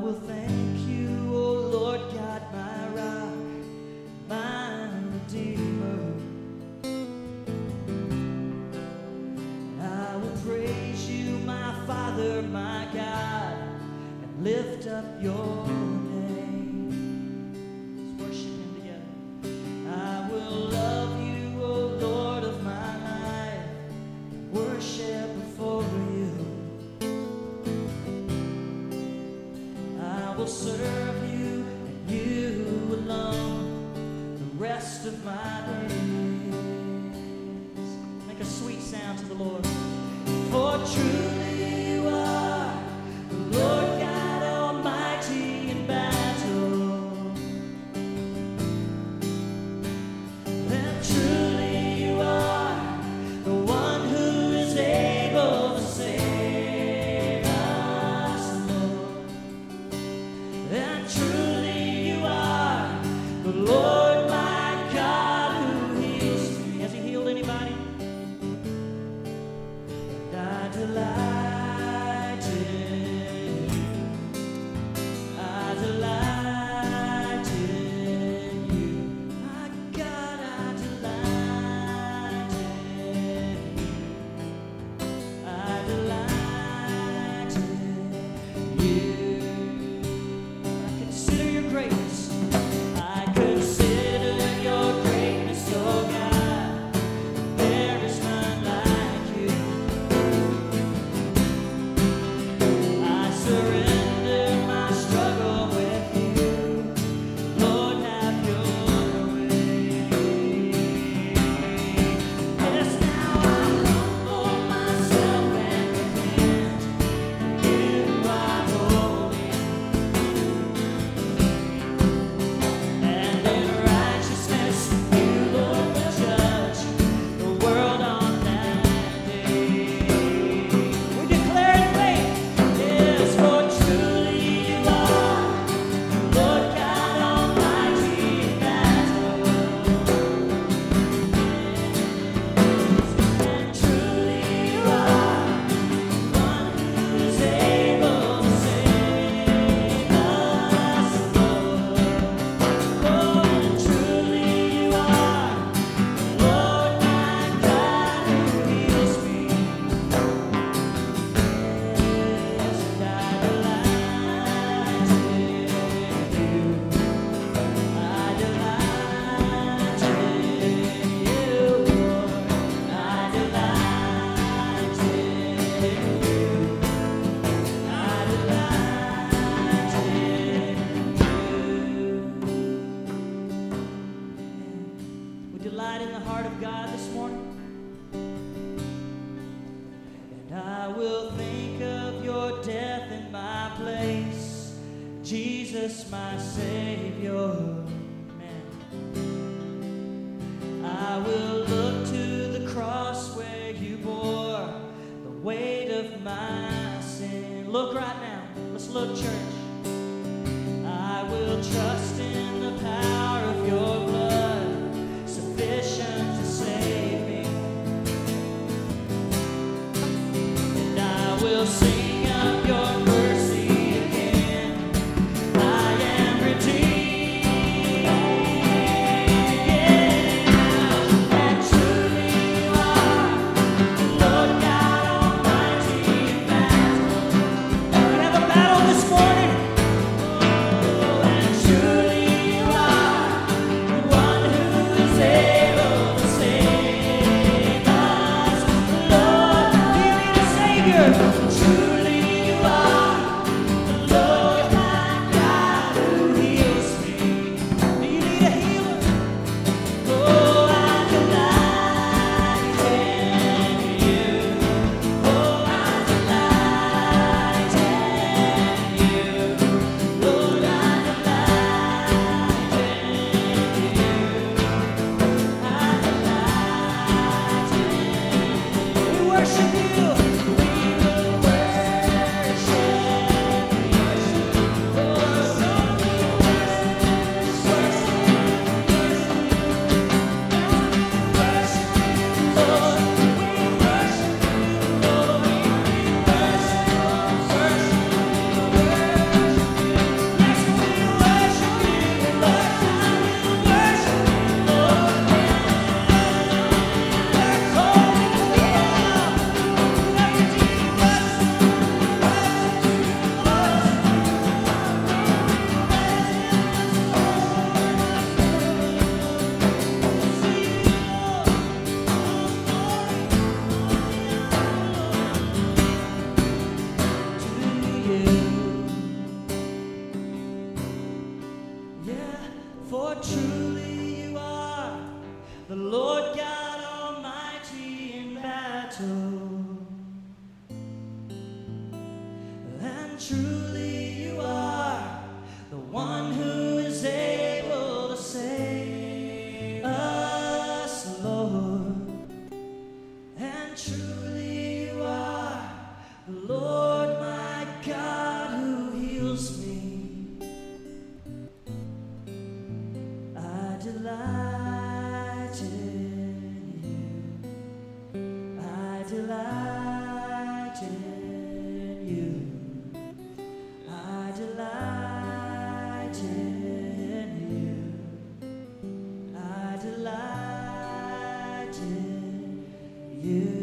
will thank you, O oh Lord God, my rock, my redeemer. I will praise you, my Father, my God, and lift up your name. will serve you and you alone the rest of my days. Make a sweet sound to the Lord. For truth. Jesus, my Savior. Amen. I will look to the cross where you bore the weight of my sin. Look right now. Let's look, church. I will trust in the power of your blood, sufficient to save me. And I will sing. for truly you are the Lord. You.